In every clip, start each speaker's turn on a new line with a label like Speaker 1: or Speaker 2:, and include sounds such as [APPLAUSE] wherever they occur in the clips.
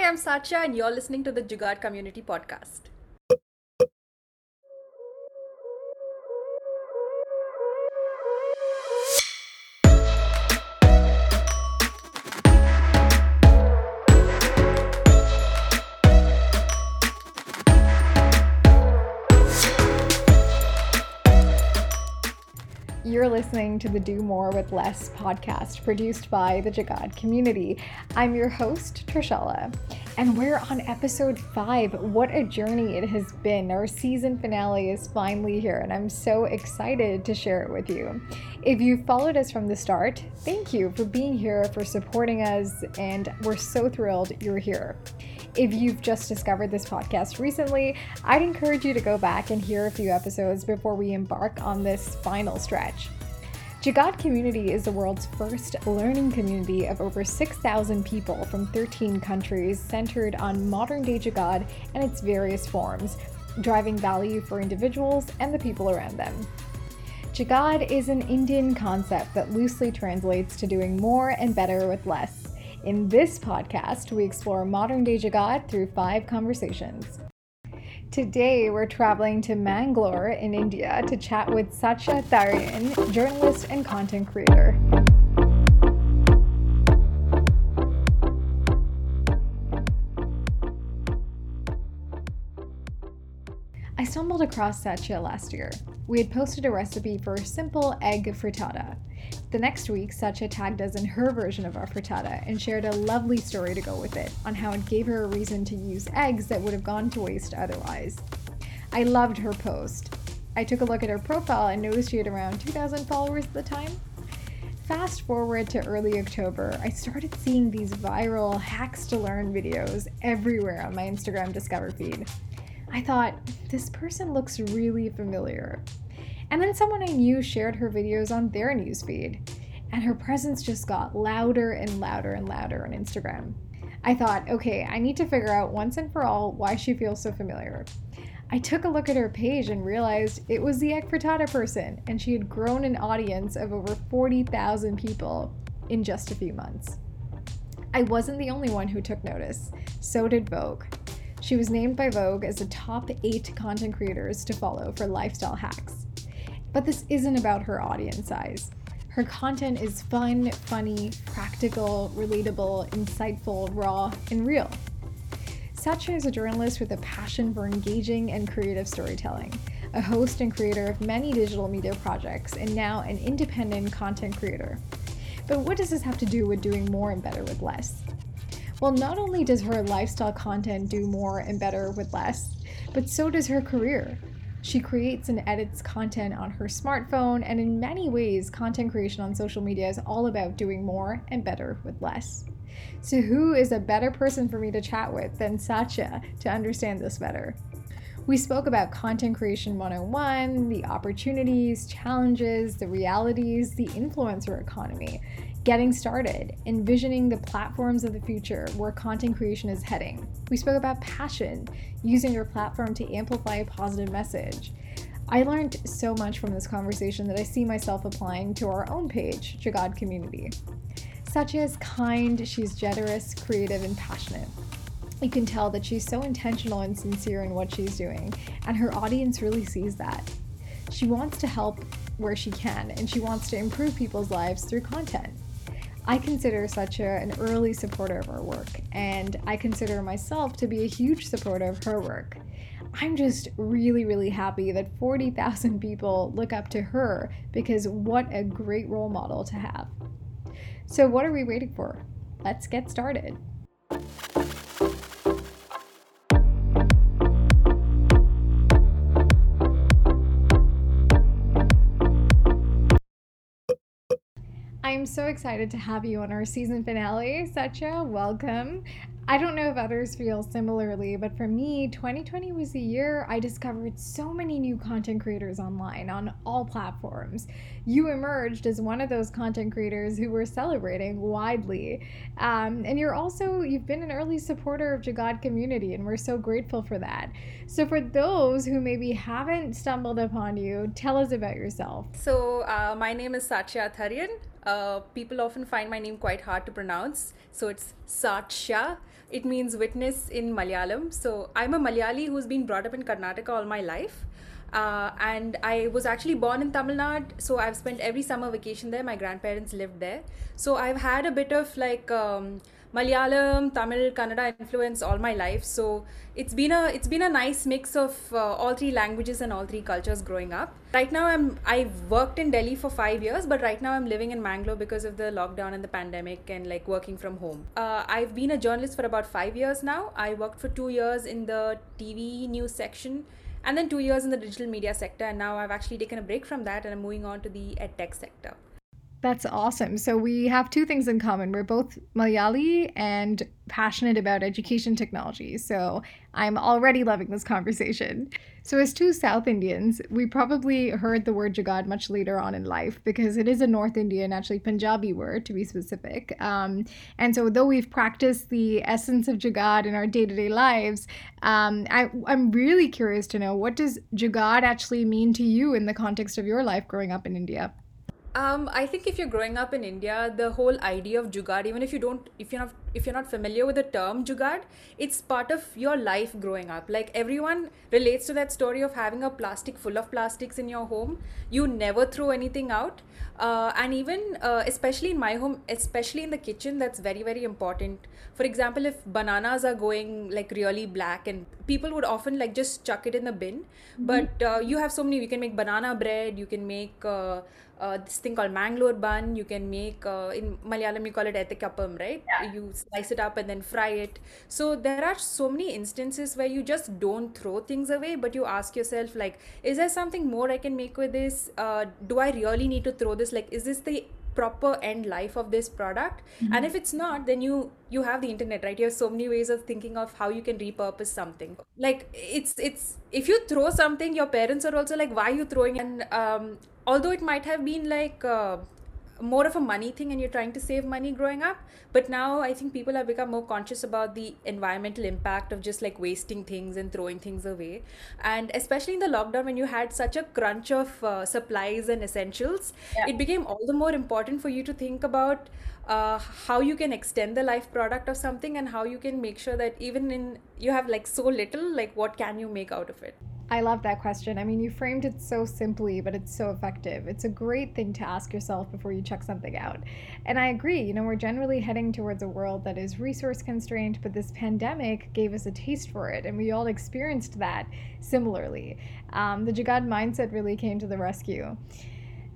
Speaker 1: Hi, I'm Satshya, and you're listening to the Jugaad Community Podcast.
Speaker 2: Listening to the Do More with Less podcast produced by the Jugaad community. I'm your host, Trishella, and we're on episode five. What a journey it has been. Our season finale is finally here, and I'm so excited to share it with you. If you followed us from the start, thank you for being here, for supporting us, and we're so thrilled you're here. If you've just discovered this podcast recently, I'd encourage you to go back and hear a few episodes before we embark on this final stretch. Jugaad Community is the world's first learning community of over 6,000 people from 13 countries centered on modern day Jugaad and its various forms, driving value for individuals and the people around them. Jugaad is an Indian concept that loosely translates to doing more and better with less. In this podcast, we explore modern day Jugaad through five conversations. Today, we're traveling to Mangalore in India to chat with Satshya Tharien, journalist and content creator. I stumbled across Satshya last year. We had posted a recipe for a simple egg frittata. The next week, Satshya tagged us in her version of our frittata and shared a lovely story to go with it on how it gave her a reason to use eggs that would have gone to waste otherwise. I loved her post. I took a look at her profile and noticed she had around 2,000 followers at the time. Fast forward to early October, I started seeing these viral hacks to learn videos everywhere on my Instagram Discover feed. I thought, this person looks really familiar. And then someone I knew shared her videos on their newsfeed, and her presence just got louder and louder and louder on Instagram. I thought, okay, I need to figure out once and for all why she feels so familiar. I took a look at her page and realized it was the Egg person, and she had grown an audience of over 40,000 people in just a few months. I wasn't the only one who took notice, so did Vogue. She was named by Vogue as the top eight content creators to follow for lifestyle hacks. But this isn't about her audience size. Her content is fun, funny, practical, relatable, insightful, raw, and real. Satshya is a journalist with a passion for engaging and creative storytelling, a host and creator of many digital media projects, and now an independent content creator. But what does this have to do with doing more and better with less? Well, not only does her lifestyle content do more and better with less, but so does her career. She creates and edits content on her smartphone, and in many ways, content creation on social media is all about doing more and better with less. So, who is a better person for me to chat with than Satshya to understand this better? We spoke about content creation 101, the opportunities, challenges, the realities, the influencer economy, getting started, envisioning the platforms of the future where content creation is heading. We spoke about passion, using your platform to amplify a positive message. I learned so much from this conversation that I see myself applying to our own page, Jugaad Community. Satshya is kind, she's generous, creative, and passionate. You can tell that she's so intentional and sincere in what she's doing, and her audience really sees that. She wants to help where she can, and she wants to improve people's lives through content. I consider Satshya an early supporter of our work, and I consider myself to be a huge supporter of her work. I'm just really, really happy that 40,000 people look up to her because what a great role model to have. So, what are we waiting for? Let's get started. I'm so excited to have you on our season finale, Satshya. Welcome. I don't know if others feel similarly, but for me, 2020 was the year I discovered so many new content creators online on all platforms. You emerged as one of those content creators who were celebrating widely. Um, and you're also, you've been an early supporter of Jugaad community, and we're so grateful for that. So, for those who maybe haven't stumbled upon you, tell us about yourself.
Speaker 1: So, uh, my name is Satshya Tharien. Uh, people often find my name quite hard to pronounce, so it's Satsha. It means witness in Malayalam. So I'm a Malayali who's been brought up in Karnataka all my life. Uh, and I was actually born in Tamil Nadu, so I've spent every summer vacation there. My grandparents lived there, so I've had a bit of like um, Malayalam, Tamil, Kannada influence all my life. So it's been a it's been a nice mix of uh, all three languages and all three cultures growing up. Right now, I'm I've worked in Delhi for five years, but right now I'm living in Mangalore because of the lockdown and the pandemic and like working from home. Uh, I've been a journalist for about five years now. I worked for two years in the TV news section and then two years in the digital media sector and now i've actually taken a break from that and i'm moving on to the edtech sector
Speaker 2: that's awesome. So we have two things in common. We're both Malayali and passionate about education technology. So I'm already loving this conversation. So, as two South Indians, we probably heard the word Jugaad much later on in life because it is a North Indian, actually Punjabi word to be specific. Um, and so, though we've practiced the essence of Jugaad in our day to day lives, um, I, I'm really curious to know what does Jugaad actually mean to you in the context of your life growing up in India?
Speaker 1: Um, I think if you're growing up in India, the whole idea of jugaad, even if you don't, if you're not, if you're not familiar with the term jugaad, it's part of your life growing up. Like everyone relates to that story of having a plastic full of plastics in your home. You never throw anything out, uh, and even uh, especially in my home, especially in the kitchen, that's very very important. For example, if bananas are going like really black, and people would often like just chuck it in the bin, mm-hmm. but uh, you have so many. You can make banana bread. You can make uh, uh, this thing called Mangalore bun. You can make uh, in Malayalam you call it etikappam, right? Yeah. You slice it up and then fry it. So there are so many instances where you just don't throw things away, but you ask yourself like, is there something more I can make with this? Uh, do I really need to throw this? Like, is this the proper end life of this product mm-hmm. and if it's not then you you have the internet right you have so many ways of thinking of how you can repurpose something like it's it's if you throw something your parents are also like why are you throwing and um, although it might have been like uh, more of a money thing and you're trying to save money growing up. But now i think people have become more conscious about the environmental impact of just like wasting things and throwing things away. And especially in the lockdown when you had such a crunch of uh, supplies and essentials yeah. it became all the more important for you to think about uh, how you can extend the life product of something and how you can make sure that even in you have like so little like what can you make out of it
Speaker 2: I love that question. I mean, you framed it so simply, but it's so effective. It's a great thing to ask yourself before you check something out. And I agree, you know, we're generally heading towards a world that is resource constrained, but this pandemic gave us a taste for it, and we all experienced that similarly. Um, the Jugaad mindset really came to the rescue.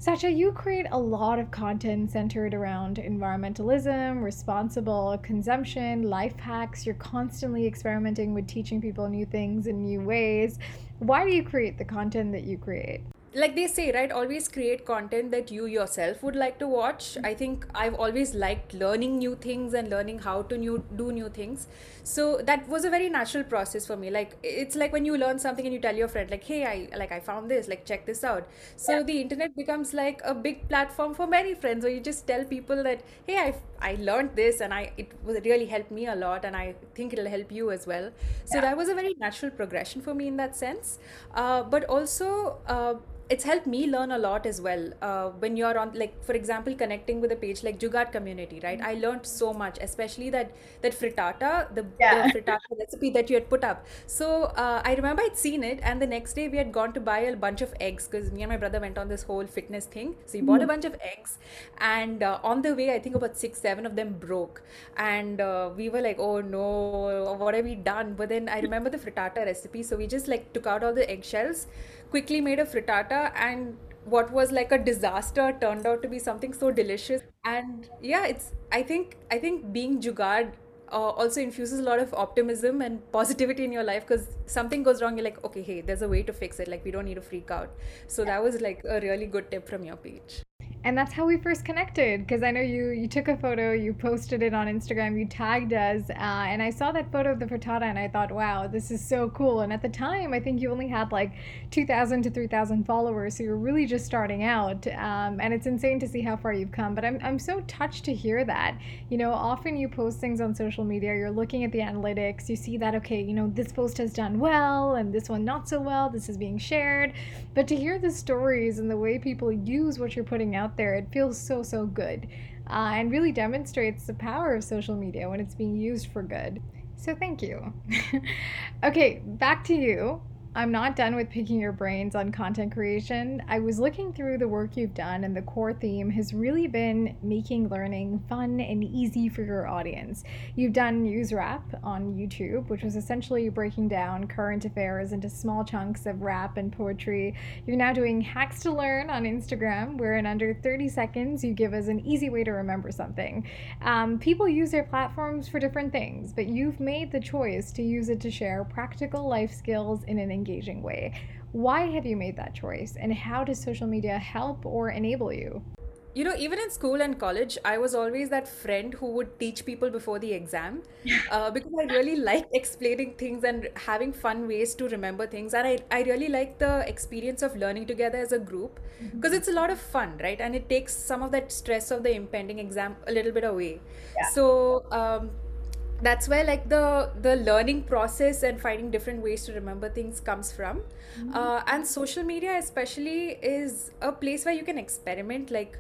Speaker 2: Satshya, you create a lot of content centered around environmentalism, responsible consumption, life hacks. You're constantly experimenting with teaching people new things in new ways. Why do you create the content that you create?
Speaker 1: Like they say right always create content that you yourself would like to watch. I think i've always liked learning new things and learning how to new do new things. So that was a very natural process for me. Like it's like when you learn something and you tell your friend like hey i like i found this like check this out. So yeah. the internet becomes like a big platform for many friends where you just tell people that hey i i learned this and i it really helped me a lot and i think it'll help you as well. So yeah. that was a very natural progression for me in that sense. Uh, but also uh, it's helped me learn a lot as well uh, when you're on like for example connecting with a page like jugaad community right? I learned so much especially that that frittata the, yeah. the [LAUGHS] frittata recipe that you had put up. So uh, i remember i'd seen it and the next day we had gone to buy a bunch of eggs because me and my brother went on this whole fitness thing. So we mm-hmm. bought a bunch of eggs and uh, on the way i think about six seven of them broke. And uh, we were like oh no what have we done? But then i remember the frittata recipe so we just like took out all the eggshells quickly made a frittata and what was like a disaster turned out to be something so delicious. And yeah it's i think i think being jugaad uh, also infuses a lot of optimism and positivity in your life because something goes wrong you're like okay hey there's a way to fix it. Like we don't need to freak out. So that was like a really good tip from your page
Speaker 2: and that's how we first connected because i know you you took a photo you posted it on instagram you tagged us uh, and i saw that photo of the frittata and i thought wow this is so cool. And at the time i think you only had like 2000 to 3000 followers so you're really just starting out um, and it's insane to see how far you've come but I'm, I'm so touched to hear that. You know often you post things on social media you're looking at the analytics you see that okay you know this post has done well and this one not so well this is being shared. But to hear the stories and the way people use what you're putting out there. It feels so, so good uh, and really demonstrates the power of social media when it's being used for good. So thank you. [LAUGHS] okay, back to you. I'm not done with picking your brains on content creation. I was looking through the work you've done, and the core theme has really been making learning fun and easy for your audience. You've done News Wrap on YouTube, which was essentially breaking down current affairs into small chunks of rap and poetry. You're now doing Hacks to Learn on Instagram, where in under 30 seconds you give us an easy way to remember something. Um, people use their platforms for different things, but you've made the choice to use it to share practical life skills in an engaging way. Why have you made that choice, and how does social media help or enable you?
Speaker 1: you know even in school and college i was always that friend who would teach people before the exam [LAUGHS] uh, because i really liked explaining things and having fun ways to remember things and i, I really like the experience of learning together as a group because it's a lot of fun right and it takes some of that stress of the impending exam a little bit away
Speaker 3: Yeah.
Speaker 1: so um, that's where like the the learning process and finding different ways to remember things comes from. Uh, and social media especially is a place where you can experiment. Like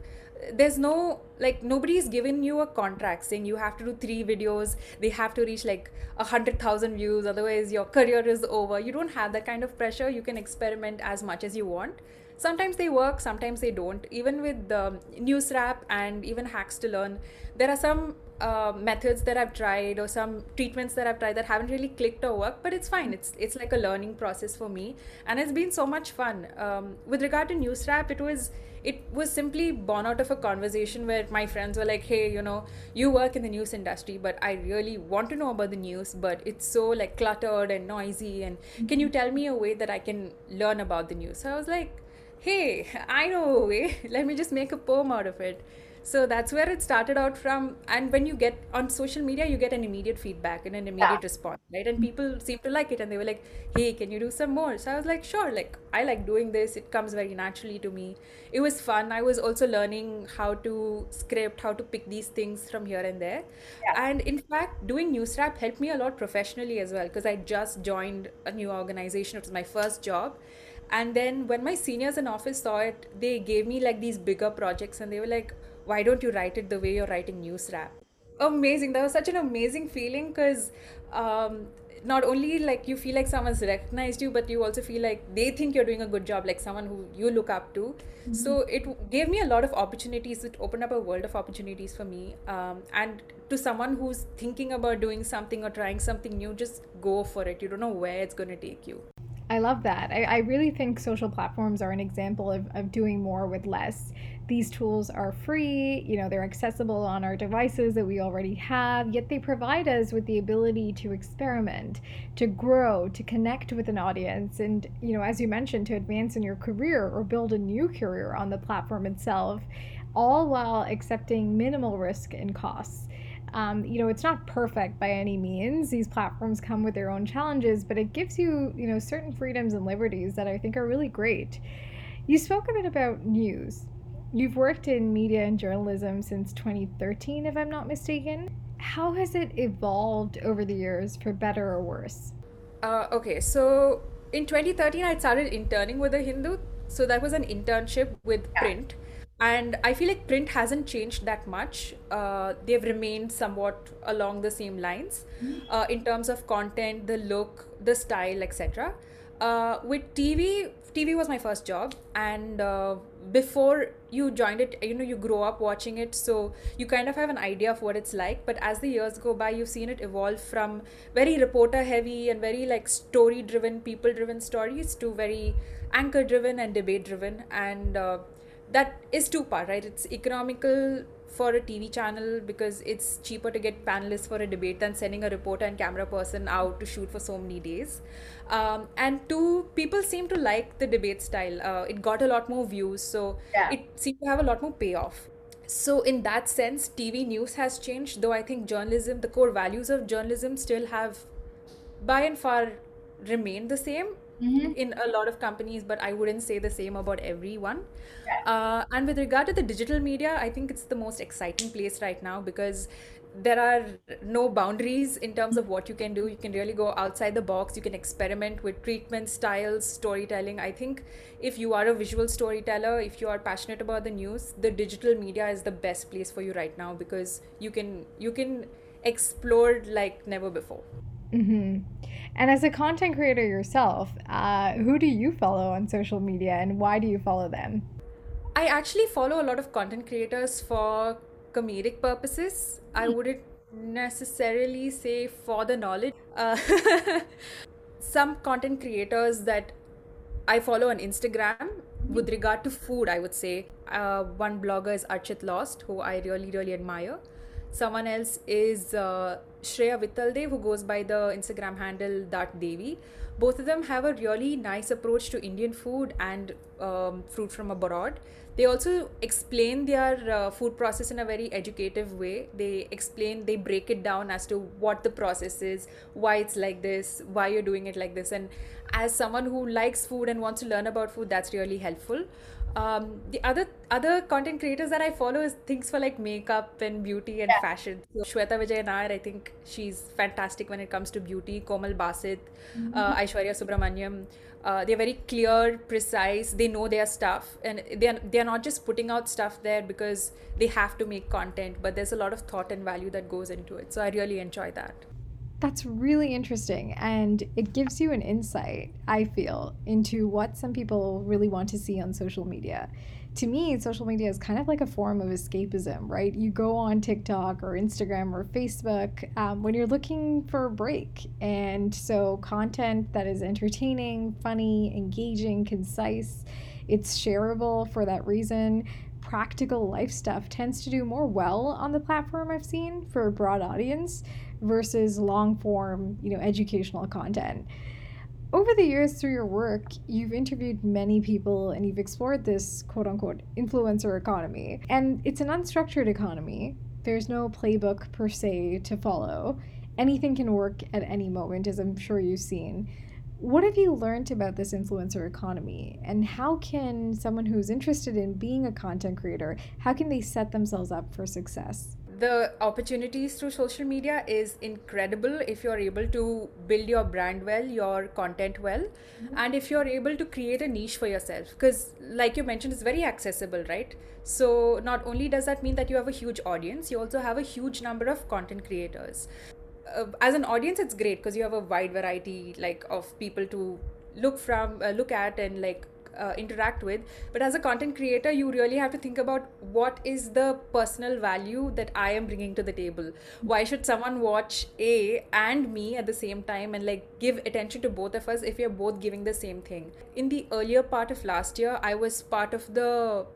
Speaker 1: there's no like nobody's given you a contract saying you have to do three videos they have to reach like a hundred thousand views otherwise your [LAUGHS] career is over. You don't have that kind of pressure. You can experiment as much as you want sometimes they work sometimes they don't. Even with um, news wrap and even hacks to learn there are some uh, methods that i've tried or some treatments that i've tried that haven't really clicked or worked but it's fine. It's it's like a learning process for me. And it's been so much fun. Um, with regard to news wrap it was it was simply born out of a conversation where my friends were like hey you know you work in the news industry but i really want to know about the news but it's so like cluttered and noisy and can you tell me a way that i can learn about the news? So i was like hey, I know eh? a [LAUGHS] way. Let me just make a poem out of it. So that's where it started out from. And when you get on social media, you get an immediate feedback and an
Speaker 3: Yeah.
Speaker 1: immediate response, right? And people seem to like it and they were like, hey, can you do some more? So I was like, sure, like I like doing this. It comes very naturally to me. It was fun. I was also learning how to script, how to pick these things from here and there.
Speaker 3: Yeah.
Speaker 1: And in fact, doing news wrap helped me a lot professionally as well because I just joined a new organization. It was my first job. And then when my seniors in office saw it, they gave me like these bigger projects and they were like, why don't you write it the way you're writing news wrap? Amazing. That was such an amazing feeling because um, not only like you feel like someone's recognized you, but you also feel like they think you're doing a good job, like someone who you look up to. So it gave me a lot of opportunities. It opened up a world of opportunities for me. Um, and to someone who's thinking about doing something or trying something new, just go for it. You don't know where it's going to take you.
Speaker 2: I love that. I, I really think social platforms are an example of, of doing more with less. These tools are free, you know, they're accessible on our devices that we already have, yet they provide us with the ability to experiment, to grow, to connect with an audience, and, you know, as you mentioned, to advance in your career or build a new career on the platform itself, all while accepting minimal risk and costs. Um, you know, it's not perfect by any means. These platforms come with their own challenges, but it gives you, you know, certain freedoms and liberties that I think are really great. You spoke a bit about news. You've worked in media and journalism since 2013, if I'm not mistaken. How has it evolved over the years for better or worse?
Speaker 1: Uh, okay, so in 2013, I started interning with the Hindu. So that was an internship with
Speaker 3: Yeah.
Speaker 1: print. And I feel like print hasn't changed that much. Uh, they've remained somewhat along the same lines uh, in terms of content, the look, the style, etc. Uh, with TV, TV was my first job, and uh, before you joined it, you know, you grow up watching it, so you kind of have an idea of what it's like. But as the years go by, you've seen it evolve from very reporter heavy and very like story driven, people driven stories to very anchor driven and debate driven, and uh, that is two part, right? It's economical for a TV channel because it's cheaper to get panelists for a debate than sending a reporter and camera person out to shoot for so many days. Um, and two, people seem to like the debate style. Uh, it got a lot more views, so
Speaker 3: Yeah.
Speaker 1: it seemed to have a lot more payoff. So, in that sense, TV news has changed, though I think journalism, the core values of journalism, still have by and far remained the same in a lot of companies, but I wouldn't say the same about everyone.
Speaker 3: Yeah.
Speaker 1: Uh, and with regard to the digital media, I think it's the most exciting place right now because there are no boundaries in terms of what you can do. You can really go outside the box. You can experiment with treatment styles, storytelling. I think if you are a visual storyteller, if you are passionate about the news, the digital media is the best place for you right now because you can you can explore like never before.
Speaker 2: hmm And as a content creator yourself, uh, who do you follow on social media and why do you follow them?
Speaker 1: I actually follow a lot of content creators for comedic purposes. I wouldn't necessarily say for the knowledge. Uh, [LAUGHS] some content creators that I follow on Instagram with regard to food, I would say. Uh, one blogger is Archit Lost, who I really, really admire. Someone else is uh, Shreya Vittaldev, who goes by the Instagram handle That Devi. Both of them have a really nice approach to Indian food and um, fruit from abroad. They also explain their uh, food process in a very educative way. They explain, they break it down as to what the process is, why it's like this, why you're doing it like this. And as someone who likes food and wants to learn about food, that's really helpful. Um, the other other content creators that I follow is things for like makeup and beauty and fashion. So Shweta Vijay Nair, I think she's fantastic when it comes to beauty. Komal Basit, uh, Aishwarya Subramaniam. Uh, they're very clear, precise. They know their stuff, and they're they're not just putting out stuff there because they have to make content. But there's a lot of thought and value that goes into it. So I really enjoy that.
Speaker 2: That's really interesting. And it gives you an insight, I feel, into what some people really want to see on social media. To me, social media is kind of like a form of escapism, right? You go on TikTok or Instagram or Facebook um, when you're looking for a break. And so, content that is entertaining, funny, engaging, concise, it's shareable for that reason. Practical life stuff tends to do more well on the platform I've seen for a broad audience versus long form, you know, educational content. Over the years through your work, you've interviewed many people and you've explored this quote unquote influencer economy. And it's an unstructured economy. There's no playbook per se to follow. Anything can work at any moment, as I'm sure you've seen. What have you learned about this influencer economy and how can someone who's interested in being a content creator, how can they set themselves up for success?
Speaker 1: The opportunities through social media is incredible if you're able to build your brand well your content well and if you're able to create a niche for yourself. Because like you mentioned it's very accessible right? So not only does that mean that you have a huge audience you also have a huge number of content creators. Uh, as an audience it's great because you have a wide variety like of people to look from uh, look at and like uh, interact with. But as a content creator you really have to think about what is the personal value that i am bringing to the table. Why should someone watch a and me at the same time and like give attention to both of us if we are both giving the same thing? In the earlier part of last year i was part of the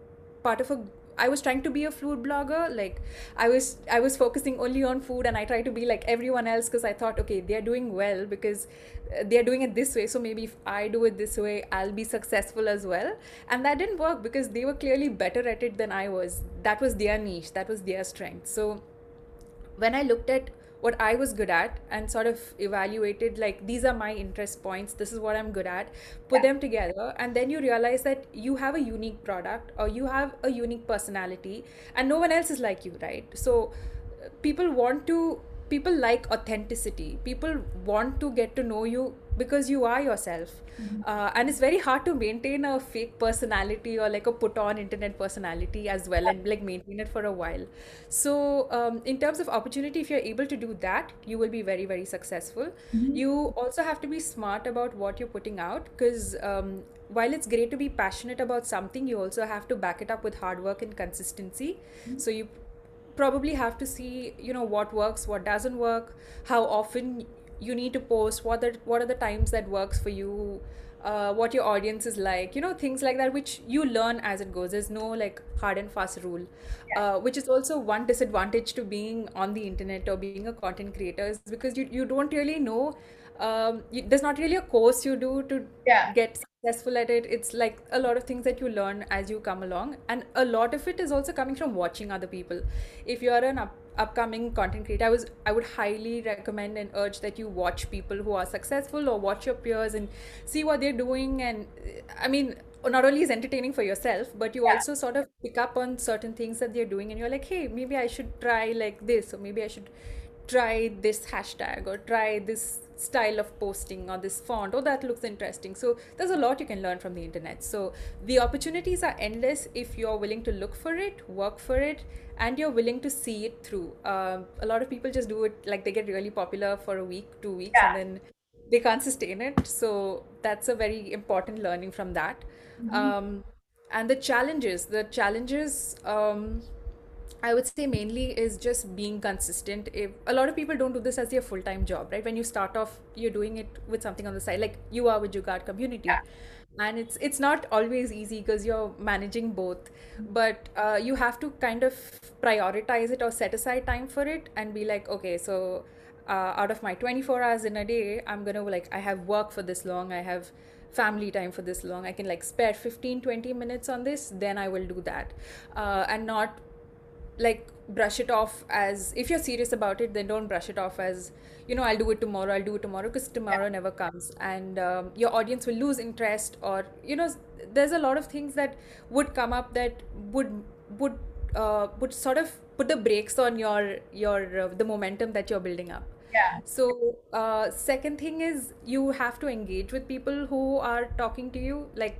Speaker 1: part of a I was trying to be a food blogger. Like I was I was focusing only on food and I tried to be like everyone else because I thought okay they're doing well because uh, they're doing it this way so maybe if I do it this way I'll be successful as well. And that didn't work because they were clearly better at it than I was. That was their niche. That was their strength. So when I looked at what I was good at and sort of evaluated like these are my interest points, this is what I'm good at, put them together, and then you realize that you have a unique product or you have a unique personality, and no one else is like you, right? So uh, people want to people like authenticity people want to get to know you because you are yourself. Uh, and it's very hard to maintain a fake personality or like a put on internet personality as well and like maintain it for a while. So um, in terms of opportunity if you're able to do that you will be very very successful. You also have to be smart about what you're putting out because um, while it's great to be passionate about something you also have to back it up with hard work and consistency. So you probably have to see you know what works what doesn't work how often you need to post what are what are the times that works for you uh, what your audience is like you know things like that which you learn as it goes. There's no like hard and fast rule uh, which is also one disadvantage to being on the internet or being a content creator is because you, you don't really know um, you, there's not really a course you do to
Speaker 2: Yeah.
Speaker 1: get successful at it. It's like a lot of things that you learn as you come along, and a lot of it is also coming from watching other people. If you're an up, upcoming content creator, I was I would highly recommend and urge that you watch people who are successful or watch your peers and see what they're doing. And I mean, not only is entertaining for yourself, but you
Speaker 2: Yeah.
Speaker 1: also sort of pick up on certain things that they're doing, and you're like, hey, maybe I should try like this, or maybe I should try this hashtag or try this style of posting or this font oh that looks interesting. So there's a lot you can learn from the internet. So the opportunities are endless if you're willing to look for it work for it and you're willing to see it through. Um, a lot of people just do it like they get really popular for a week two weeks and then they can't sustain it. So that's a very important learning from that.
Speaker 2: Mhm.
Speaker 1: um, and the challenges the challenges um, I would say mainly is just being consistent. If a lot of people don't do this as their full-time job, right? When you start off, you're doing it with something on the side, like you are with Jugaad community,
Speaker 2: Yeah.
Speaker 1: and it's it's not always easy because you're managing both, but uh, you have to kind of prioritize it or set aside time for it and be like, okay, so uh, out of my 24 hours in a day, I'm gonna like I have work for this long, I have family time for this long i can like spare 15 20 minutes on this then i will do that uh, and not like brush it off as if you're serious about it then don't brush it off as you know i'll do it tomorrow i'll do it tomorrow because
Speaker 2: Yeah.
Speaker 1: tomorrow never comes and um, your audience will lose interest or you know there's a lot of things that would come up that would would uh, would sort of put the brakes on your your uh, the momentum that you're building up
Speaker 2: Yeah.
Speaker 1: so, uh, second thing is you have to engage with people who are talking to you. Like,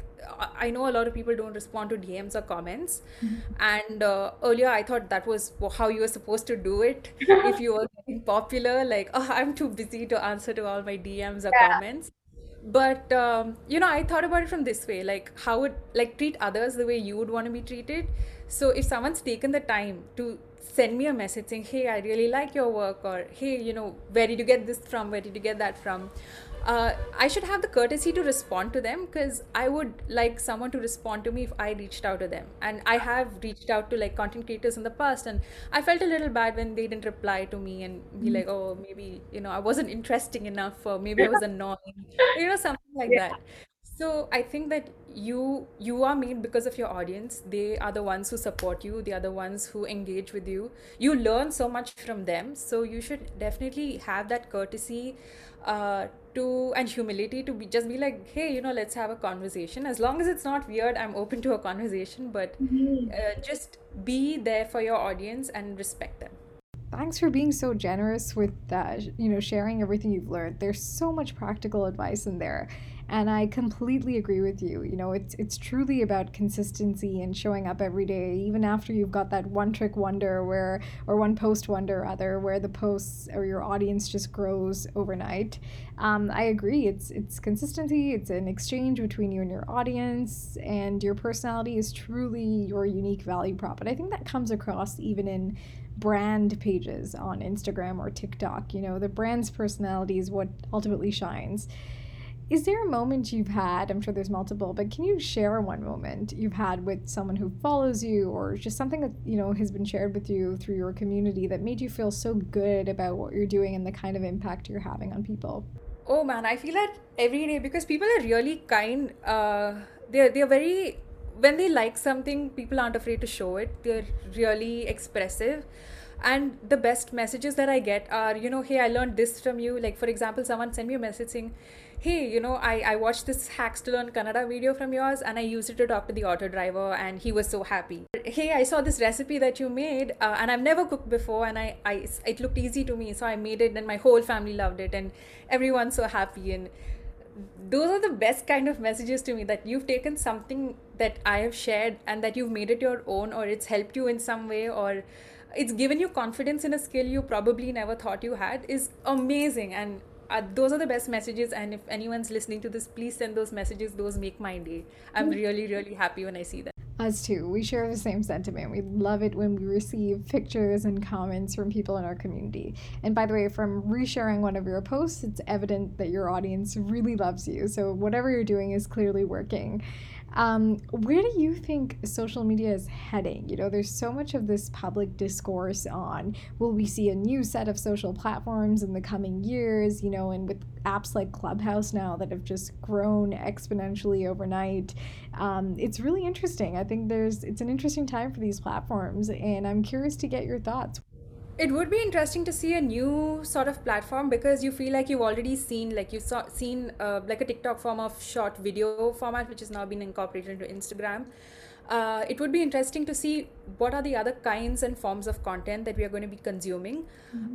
Speaker 1: I know a lot of people don't respond to DMs or comments.
Speaker 2: Mhm.
Speaker 1: And uh, earlier I thought that was how you were supposed to do it. [LAUGHS] If you were getting popular, like, oh, I'm too busy to answer to all my DMs or
Speaker 2: Yeah.
Speaker 1: comments. But um, you know, I thought about it from this way, like how would like treat others the way you would want to be treated. So if someone's taken the time to send me a message saying, "Hey, I really like your work," or "Hey, you know, where did you get this from? Where did you get that from?" Uh, I should have the courtesy to respond to them because I would like someone to respond to me if I reached out to them. And I have reached out to like content creators in the past, and I felt a little bad when they didn't reply to me and be
Speaker 2: Mhm.
Speaker 1: like, "Oh, maybe you know I wasn't interesting enough, or maybe I was annoying," [LAUGHS] you know, something like
Speaker 2: Yeah.
Speaker 1: that. So I think that you you are made because of your audience. They are the ones who support you. They are the ones who engage with you. You learn so much from them. So you should definitely have that courtesy uh, to and humility to be just be like, hey, you know, let's have a conversation. As long as it's not weird, I'm open to a conversation. But
Speaker 2: Mhm.
Speaker 1: uh, just be there for your audience and respect them.
Speaker 2: Thanks for being so generous with uh, sh- you know sharing everything you've learned. There's so much practical advice in there, and I completely agree with you. You know, it's it's truly about consistency and showing up every day, even after you've got that one trick wonder where or one post wonder rather, where the posts or your audience just grows overnight. Um, I agree. It's it's consistency. It's an exchange between you and your audience, and your personality is truly your unique value prop. And I think that comes across even in brand pages on Instagram or TikTok. You know, the brand's personality is what ultimately shines. Is there a moment you've had? I'm sure there's multiple, but can you share one moment you've had with someone who follows you or just something that, you know, has been shared with you through your community that made you feel so good about what you're doing and the kind of impact you're having on people?
Speaker 1: Oh man, I feel that every day because people are really kind. Uh, they're they're very when they like something, people aren't afraid to show it. They're really expressive. And the best messages that I get are, you know, hey, I learned this from you. Like, for example, someone sent me a message saying, hey, you know, I, I watched this hacks to learn Kannada video from yours and I used it to talk to the auto driver and he was so happy. Hey, I saw this recipe that you made uh, and I've never cooked before and I, I, it looked easy to me. So I made it and my whole family loved it and everyone's so happy. And those are the best kind of messages to me that you've taken something that I have shared and that you've made it your own or it's helped you in some way or it's given you confidence in a skill you probably never thought you had is amazing and uh, those are the best messages and if anyone's listening to this please send those messages those make my day i'm really really happy when i see them
Speaker 2: Us too. We share the same sentiment. We love it when we receive pictures and comments from people in our community. And by the way, from resharing one of your posts, it's evident that your audience really loves you. So whatever you're doing is clearly working. Um, where do you think social media is heading? You know, there's so much of this public discourse on will we see a new set of social platforms in the coming years? You know, and with apps like Clubhouse now that have just grown exponentially overnight, um, it's really interesting. I think there's it's an interesting time for these platforms, and I'm curious to get your thoughts.
Speaker 1: It would be interesting to see a new sort of platform because you feel like you've already seen, like you've saw, seen uh, like a TikTok form of short video format, which has now been incorporated into Instagram. Uh, it would be interesting to see what are the other kinds and forms of content that we are going to be consuming.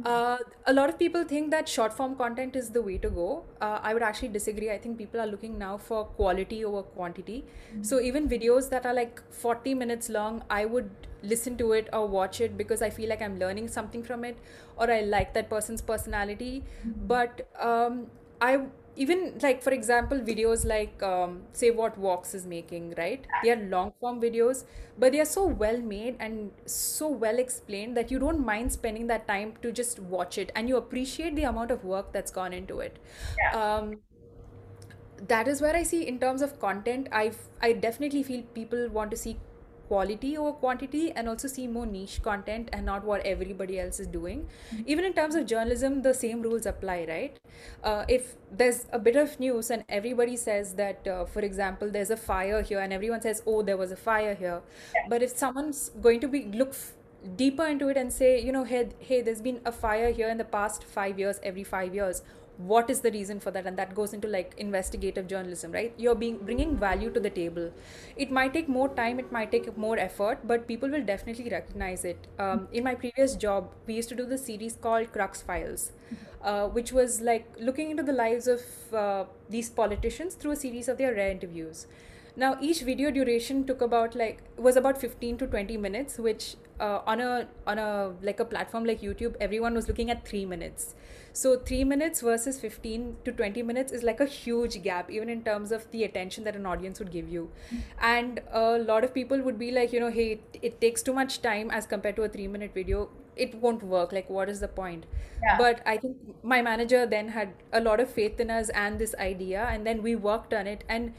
Speaker 1: Uh, a lot of people think that short form content is the way to go. Uh, I would actually disagree. I think people are looking now for quality over quantity. So even videos that are like 40 minutes long, I would listen to it or watch it because I feel like I'm learning something from it or I like that person's personality. But um, I even like for example videos like um, say what Vox is making right they are long form videos but they are so well made and so well explained that you don't mind spending that time to just watch it and you appreciate the amount of work that's gone into it
Speaker 3: Yeah.
Speaker 1: um, that is where I see in terms of content, I I definitely feel people want to see quality over quantity and also see more niche content and not what everybody else is doing. Even in terms of journalism, the same rules apply, right? Uh, if there's a bit of news and everybody says that, uh, for example, there's a fire here, and everyone says, "Oh, there was a fire here," but if someone's going to be look f- deeper into it and say, you know, hey, hey, there's been a fire here in the past five years, every five years what is the reason for that? And that goes into like investigative journalism right? You're being bringing value to the table. It might take more time it might take more effort but people will definitely recognize it. Um, in my previous job we used to do the series called crux files uh, which was like looking into the lives of uh, these politicians through a series of their rare interviews now each video duration took about like was about 15 to 20 minutes which uh, on a on a like a platform like youtube everyone was looking at 3 minutes. So 3 minutes versus 15 to 20 minutes is like a huge gap even in terms of the attention that an audience would give you. And a lot of people would be like you know hey it, it takes too much time as compared to a 3 minute video. It won't work. Like what is the point?
Speaker 3: Yeah.
Speaker 1: but i think my manager then had a lot of faith in us and this idea and then we worked on it. And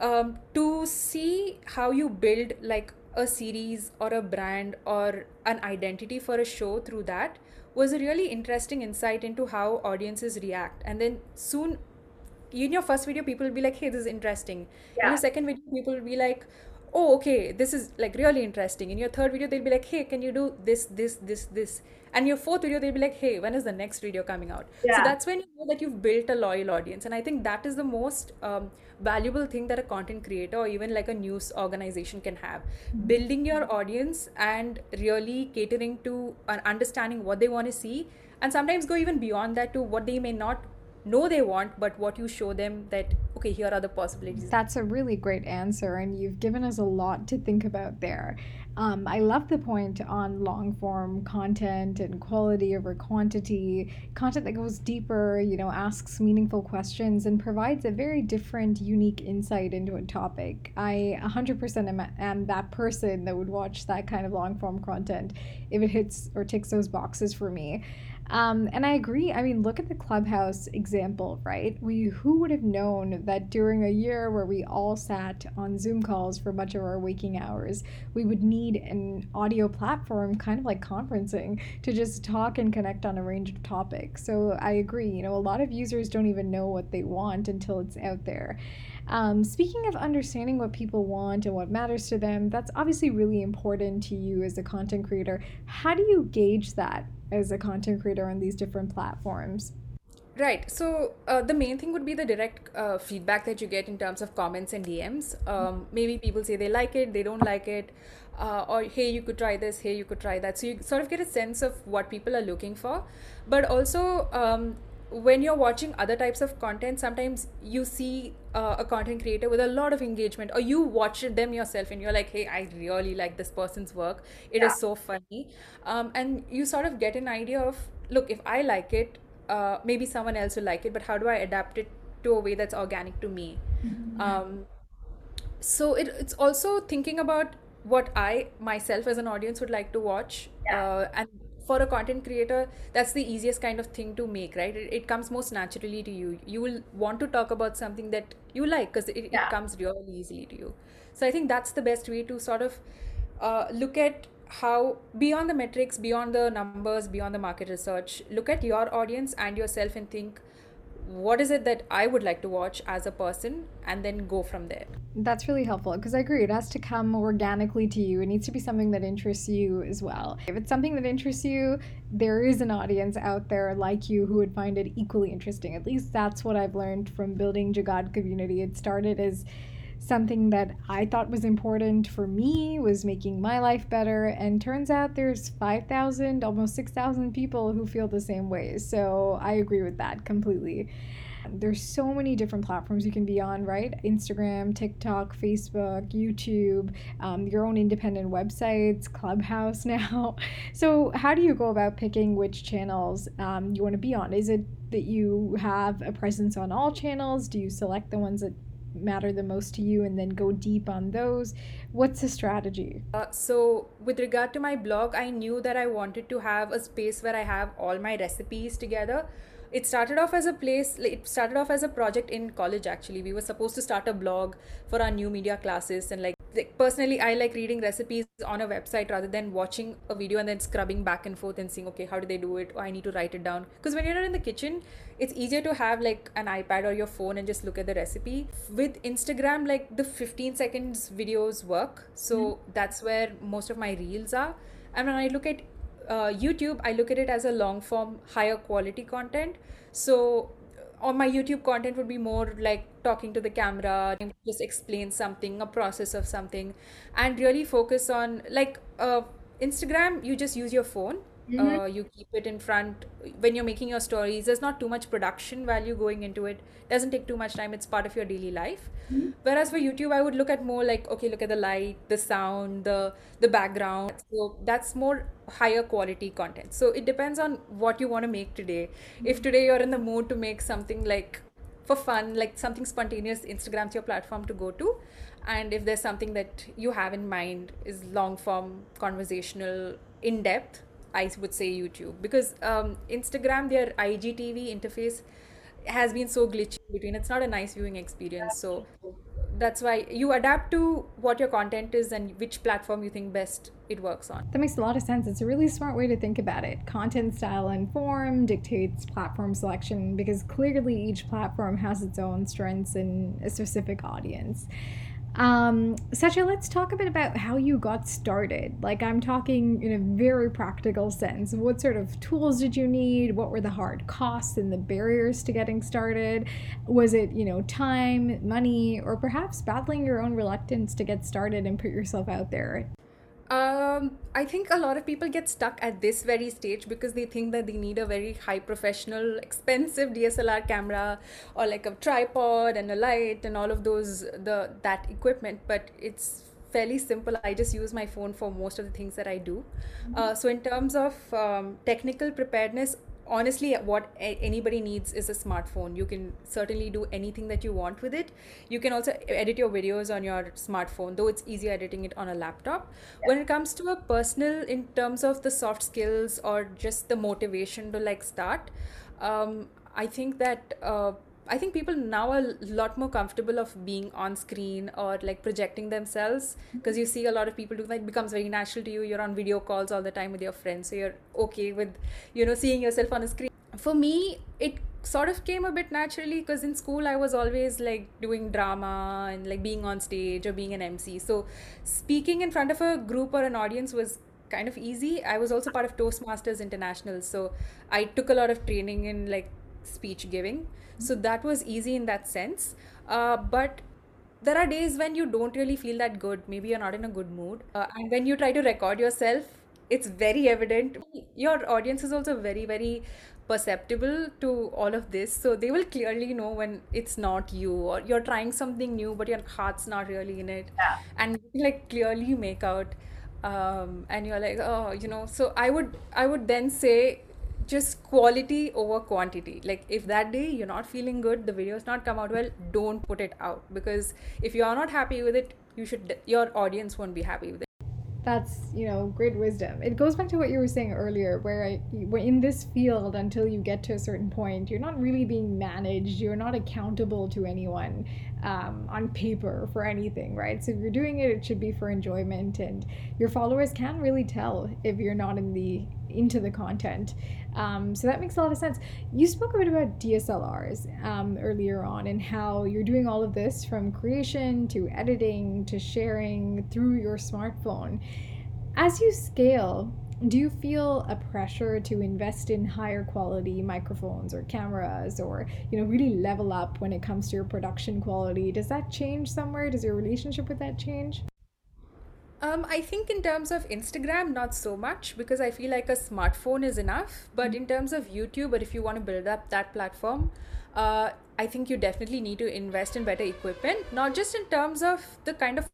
Speaker 1: um, to see how you build like a series or a brand or an identity for a show through that was a really interesting insight into how audiences react. And then soon in your first video people will be like hey this is interesting. In
Speaker 3: Yeah.
Speaker 1: your second video people will be like oh okay this is like really interesting. In your third video they'll be like hey can you do this this this this? And your fourth video they'll be like hey when is the next video coming out? So that's when you know that you've built a loyal audience. And i think that is the most um, valuable thing that a content creator or even like a news organization can have. Mm-hmm. Building your audience and really catering to and understanding what they want to see and sometimes go even beyond that to what they may not know they want but what you show them that okay here are the possibilities.
Speaker 2: That's a really great answer, and you've given us a lot to think about there. Um, I love the point on long form content and quality over quantity, content that goes deeper, you know, asks meaningful questions and provides a very different, unique insight into a topic. I 100% am, am that person that would watch that kind of long form content if it hits or ticks those boxes for me. Um, and I agree. I mean, look at the Clubhouse example, right? We who would have known that during a year where we all sat on Zoom calls for much of our waking hours, we would need an audio platform, kind of like conferencing, to just talk and connect on a range of topics. So I agree. You know, a lot of users don't even know what they want until it's out there. Um, speaking of understanding what people want and what matters to them, that's obviously really important to you as a content creator. How do you gauge that as a content creator on these different platforms?
Speaker 1: Right. So uh, the main thing would be the direct uh, feedback that you get in terms of comments and DMs. Um, maybe people say they like it, they don't like it, uh, or hey, you could try this, hey, you could try that. So you sort of get a sense of what people are looking for. But also, um, when you're watching other types of content, sometimes you see uh, a content creator with a lot of engagement, or you watch them yourself and you're like, hey, I really like this person's work. It
Speaker 3: Yeah.
Speaker 1: is so funny. Um, and you sort of get an idea of, look, if I like it, uh, maybe someone else will like it, but how do I adapt it to a way that's organic to me? Um, so it, it's also thinking about what I myself as an audience would like to watch.
Speaker 2: Yeah.
Speaker 1: Uh, and for a content creator, that's the easiest kind of thing to make, right? It, it comes most naturally to you. You will want to talk about something that you like because it, it comes really easily to you. So I think that's the best way to sort of uh, look at how beyond the metrics, beyond the numbers, beyond the market research, look at your audience and yourself and think, what is it that I would like to watch as a person, and then go from there.
Speaker 2: That's really helpful because I agree. It has to come organically to you. It needs to be something that interests you as well. If it's something that interests you, there is an audience out there like you who would find it equally interesting. At least that's what I've learned from building Jugaad community. It started as something that I thought was important for me was making my life better and turns out there's 5,000 almost 6,000 people who feel the same way. So I agree with that completely. There's so many different platforms you can be on, right? Instagram, TikTok, Facebook, YouTube, um, your own independent websites, Clubhouse [LAUGHS] now. So, how do you go about picking which channels um, you want to be on? Is it that you have a presence on all channels? Do you select the ones that matter the most to you and then go deep on those? What's the strategy?
Speaker 1: Uh, so, with regard to my blog, I knew that I wanted to have a space where I have all my recipes together. It started off as a place, it started off as a project in college actually. We were supposed to start a blog for our new media classes, and like, like personally, I like reading recipes on a website rather than watching a video and then scrubbing back and forth and seeing, okay, how do they do it? Or I need to write it down. Because when you're not in the kitchen, it's easier to have like an iPad or your phone and just look at the recipe. With Instagram, like the 15 seconds videos work. So mm-hmm. that's where most of my reels are. And when I look at uh, YouTube, I look at it as a long form, higher quality content. So uh, on my YouTube content would be more like talking to the camera, just explain something, a process of something, and really focus on like uh, Instagram. You just use your phone.
Speaker 2: Mhm.
Speaker 1: Uh, you keep it in front when you're making your stories. There's not too much production value going into it. Doesn't take too much time. It's part of your daily life. Whereas for YouTube, I would look at more like okay, look at the light, the sound, the the background. So that's more higher quality content. So it depends on what you want to make today. If today you're in the mood to make something like for fun, like something spontaneous, Instagram's your platform to go to. And if there's something that you have in mind is long form, conversational, in depth, I would say YouTube because um, Instagram, their IGTV interface has been so glitchy between. It's not a nice viewing experience. So that's why you adapt to what your content is and which platform you think best it works on.
Speaker 2: That makes a lot of sense. It's a really smart way to think about it. Content style and form dictates platform selection because clearly each platform has its own strengths and a specific audience. Um, Satshya, let's talk a bit about how you got started. Like, I'm talking in a very practical sense. What sort of tools did you need? What were the hard costs and the barriers to getting started? Was it, you know, time, money, or perhaps battling your own reluctance to get started and put yourself out there?
Speaker 1: Um, I think a lot of people get stuck at this very stage because they think that they need a very high professional, expensive DSLR camera or like a tripod and a light and all of those the that equipment. But it's fairly simple. I just use my phone for most of the things that I do. Uh, so in terms of um, technical preparedness, honestly what a- anybody needs is a smartphone. You can certainly do anything that you want with it. You can also edit your videos on your smartphone though it's easier editing it on a laptop. When it comes to a personal in terms of the soft skills or just the motivation to like start um, i think that uh, I think people now are a lot more comfortable of being on screen or like projecting themselves mm-hmm. because you see a lot of people do that it becomes very natural to you. You're on video calls all the time with your friends, so you're okay with, you know, seeing yourself on a screen. For me, it sort of came a bit naturally because in school I was always like doing drama and like being on stage or being an MC. So speaking in front of a group or an audience was kind of easy. I was also part of Toastmasters International, so I took a lot of training in like speech giving. So that was easy in that sense. Uh, but there are days when you don't really feel that good. Maybe you're not in a good mood. Uh, and when you try to record yourself, it's very evident. Your audience is also very, very perceptible to all of this. So they will clearly know when it's not you or you're trying something new, but your heart's not really in it.
Speaker 2: Yeah.
Speaker 1: And like clearly make out um, and you're like oh you know so i would i would then say just quality over quantity. Like if that day you're not feeling good the video's not come out well don't put it out. Because if you are not happy with it you should your audience won't be happy with it.
Speaker 2: That's you know great wisdom. It goes back to what you were saying earlier where I, in this field until you get to a certain point you're not really being managed. You're not accountable to anyone um, on paper for anything right? So if you're doing it it should be for enjoyment. And your followers can really tell if you're not in the into the content um, so that makes a lot of sense. You spoke a bit about dslrs um, earlier on and how you're doing all of this from creation to editing to sharing through your smartphone. As you scale do you feel a pressure to invest in higher quality microphones or cameras or you know really level up when it comes to your production quality? Does that change somewhere? Does your relationship with that change
Speaker 1: um, I think in terms of Instagram, not so much because I feel like a smartphone is enough. But mm-hmm. in terms of YouTube, but if you want to build up that platform, uh, I think you definitely need to invest in better equipment, not just in terms of the kind of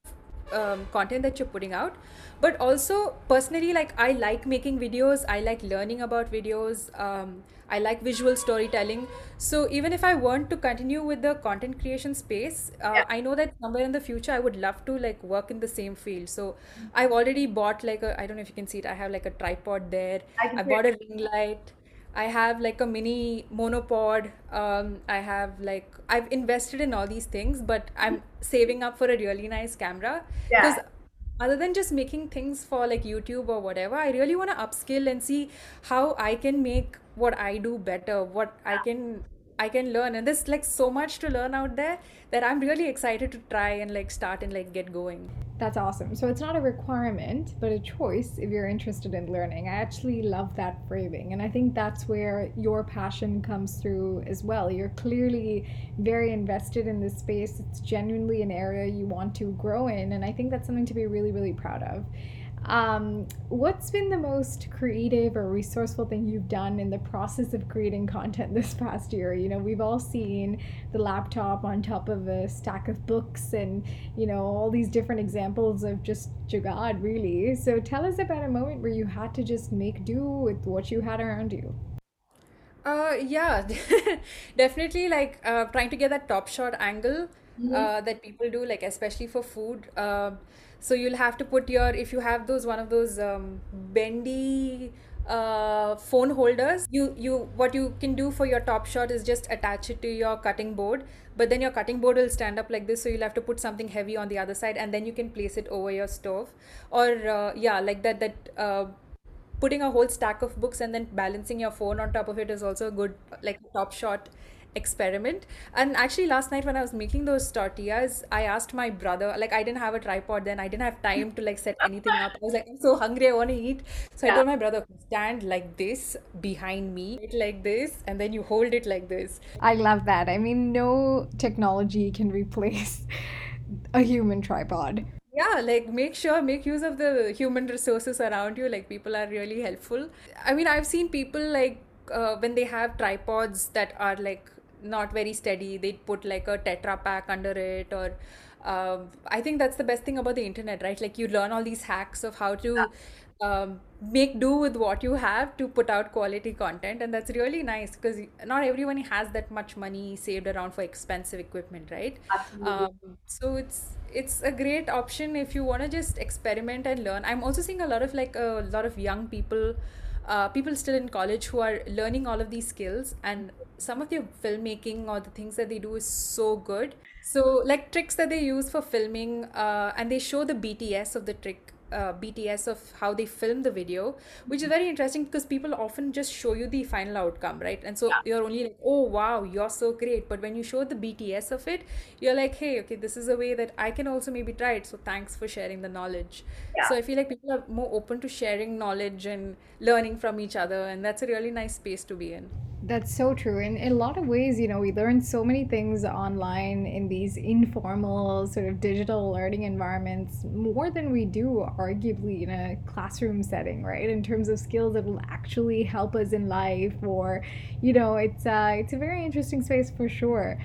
Speaker 1: um, content that you're putting out. But also personally like i like making videos. I like learning about videos. Um, i like visual storytelling. So even if i want to continue with the content creation space uh, yeah. i know that somewhere in the future i would love to like work in the same field. So i've already bought like a i don't know if you can see it i have like a tripod there. I, I bought a ring light I have like a mini monopod. Um, I have like I've invested in all these things, but I'm saving up for a really nice camera because
Speaker 3: Yeah.
Speaker 1: other than just making things for like YouTube or whatever, I really want to upskill and see how I can make what I do better, what I can I can learn. And there's like so much to learn out there that I'm really excited to try and like start and like get going.
Speaker 2: That's awesome. So it's not a requirement, but a choice if you're interested in learning. I actually love that framing. And I think that's where your passion comes through as well. You're clearly very invested in this space. It's genuinely an area you want to grow in. And I think that's something to be really, really proud of. Um, what's been the most creative or resourceful thing you've done in the process of creating content [LAUGHS] this past year? You know, we've all seen the laptop on top of a stack of books and, you know, all these different examples of just Jugaad, really. So tell us about a moment where you had to just make do with what you had around you.
Speaker 1: Uh, yeah, [LAUGHS] definitely like uh, trying to get that top shot angle
Speaker 3: Mm-hmm.
Speaker 1: uh, that people do, like especially for food. Uh, so you'll have to put your, if you have those, one of those um, bendy uh, phone holders, you, you, what you can do for your top shot is just attach it to your cutting board, but then your cutting board will stand up like this, so you'll have to put something heavy on the other side, and then you can place it over your stove. Or, uh, yeah, like that, that, uh, putting a whole stack of books and then balancing your phone on top of it is also a good like top shot experiment. And actually last night when i was making those tortillas i asked my brother like i didn't have a tripod then. I didn't have time to like set anything up. I was like i'm so hungry i want to eat. So i told my brother stand like this behind me. Like this and then you hold it like this.
Speaker 2: I love that. I mean, no technology can replace [LAUGHS] a human tripod.
Speaker 1: yeah like make sure make use of the human resources around you. Like people are really helpful. I mean i've seen people like uh, when they have tripods that are like not very steady. They'd put like a tetra pack under it or um, i think that's the best thing about the internet right? Like you learn all these hacks of how to um, make do with what you have to put out quality content and that's really nice because not everyone has that much money saved around for expensive equipment right?
Speaker 3: Absolutely.
Speaker 1: um, so it's it's a great option if you want to just experiment and learn. I'm also seeing a lot of like a lot of young people uh, people still in college who are learning all of these skills and some of their filmmaking or the things that they do is so good. So like tricks that they use for filming uh, and they show the bts of the trick uh, BTS of how they film the video, which is very interesting because people often just show you the final outcome, right? And so
Speaker 3: Yeah.
Speaker 1: you're only like, oh wow, you're so great. But when you show the BTS of it, you're like, hey, okay, this is a way that I can also maybe try it. So thanks for sharing the knowledge.
Speaker 3: Yeah.
Speaker 1: So I feel like people are more open to sharing knowledge and learning from each other, and that's a really nice space to be in.
Speaker 2: That's so true. And in a lot of ways, you know, we learn so many things online in these informal, sort of digital learning environments more than we do, arguably, in a classroom setting, right? In terms of skills that will actually help us in life, or, you know, it's uh, it's a very interesting space for sure.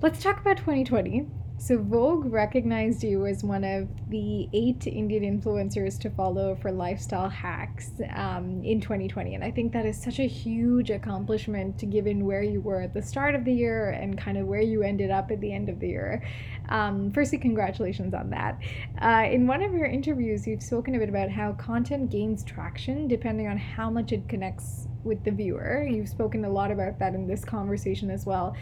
Speaker 2: Let's talk about 2020. So, Vogue recognized you as one of the eight Indian influencers to follow for lifestyle hacks um, in 2020. And I think that is such a huge accomplishment given where you were at the start of the year and kind of where you ended up at the end of the year. Um, firstly, congratulations on that. Uh, in one of your interviews, you've spoken a bit about how content gains traction depending on how much it connects with the viewer. You've spoken a lot about that in this conversation as well